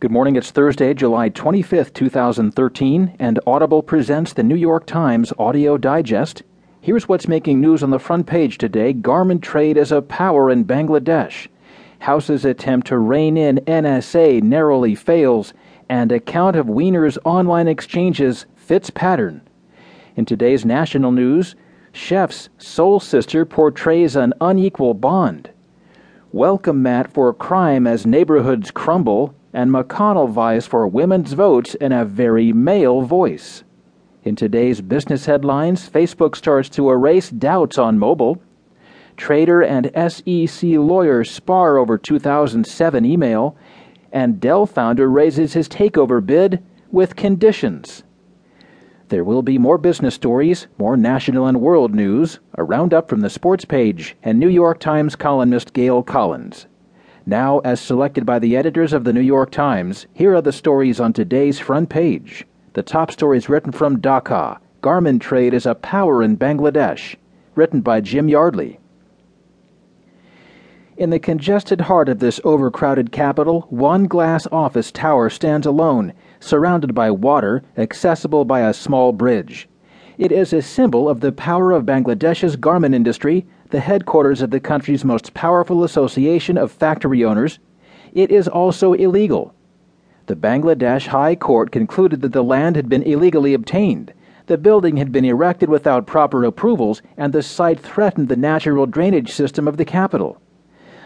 Good morning. It's Thursday, July 25th, 2013, and Audible presents the New York Times Audio Digest. Here's what's making news on the front page today Garment trade as a power in Bangladesh. House's attempt to rein in NSA narrowly fails, and account of Weiner's online exchanges fits pattern. In today's national news, Chef's soul sister portrays an unequal bond. Welcome mat for crime as neighborhoods crumble and McConnell vies for women's votes in a very male voice. In today's business headlines, Facebook starts to erase doubts on mobile. Trader and SEC lawyer spar over 2007 email, and Dell founder raises his takeover bid with conditions. There will be more business stories, more national and world news, a roundup from the sports page, and New York Times columnist Gail Collins. Now, as selected by the editors of the New York Times, here are the stories on today's front page. The top stories written from Dhaka Garment Trade is a Power in Bangladesh, written by Jim Yardley. In the congested heart of this overcrowded capital, one glass office tower stands alone, surrounded by water, accessible by a small bridge. It is a symbol of the power of Bangladesh's garment industry the headquarters of the country's most powerful association of factory owners, it is also illegal. The Bangladesh High Court concluded that the land had been illegally obtained. The building had been erected without proper approvals, and the site threatened the natural drainage system of the capital.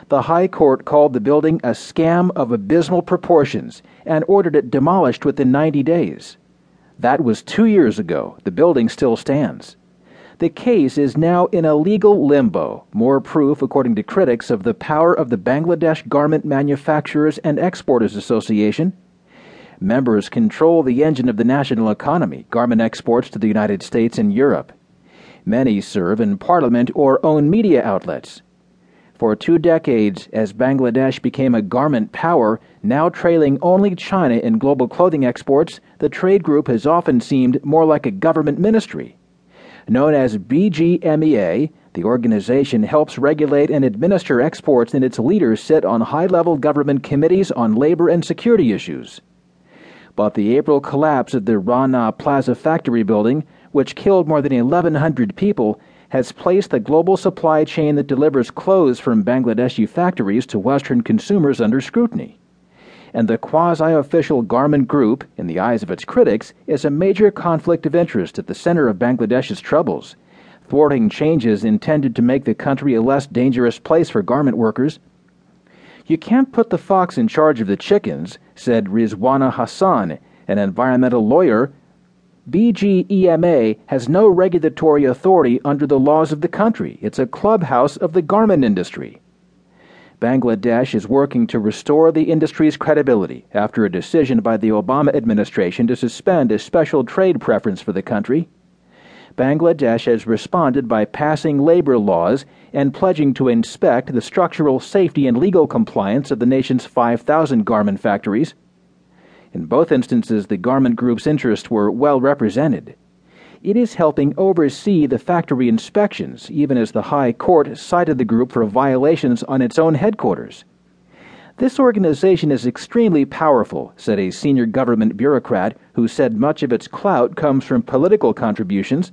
The High Court called the building a scam of abysmal proportions and ordered it demolished within 90 days. That was two years ago. The building still stands. The case is now in a legal limbo, more proof, according to critics, of the power of the Bangladesh Garment Manufacturers and Exporters Association. Members control the engine of the national economy, garment exports to the United States and Europe. Many serve in parliament or own media outlets. For two decades, as Bangladesh became a garment power, now trailing only China in global clothing exports, the trade group has often seemed more like a government ministry. Known as BGMEA, the organization helps regulate and administer exports, and its leaders sit on high level government committees on labor and security issues. But the April collapse of the Rana Plaza factory building, which killed more than 1,100 people, has placed the global supply chain that delivers clothes from Bangladeshi factories to Western consumers under scrutiny and the quasi official garment group, in the eyes of its critics, is a major conflict of interest at the center of Bangladesh's troubles, thwarting changes intended to make the country a less dangerous place for garment workers. You can't put the fox in charge of the chickens, said Rizwana Hasan, an environmental lawyer. BGMEA has no regulatory authority under the laws of the country. It's a clubhouse of the garment industry. Bangladesh is working to restore the industry's credibility after a decision by the Obama administration to suspend a special trade preference for the country. Bangladesh has responded by passing labor laws and pledging to inspect the structural safety and legal compliance of the nation's 5,000 garment factories. In both instances, the garment group's interests were well represented it is helping oversee the factory inspections, even as the High Court cited the group for violations on its own headquarters. This organization is extremely powerful, said a senior government bureaucrat who said much of its clout comes from political contributions.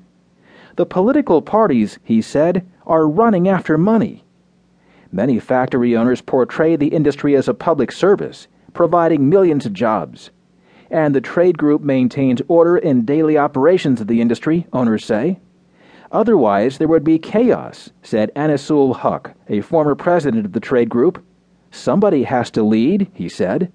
The political parties, he said, are running after money. Many factory owners portray the industry as a public service, providing millions of jobs and the trade group maintains order in daily operations of the industry, owners say. Otherwise, there would be chaos, said Anisul Huq, a former president of the trade group. Somebody has to lead, he said.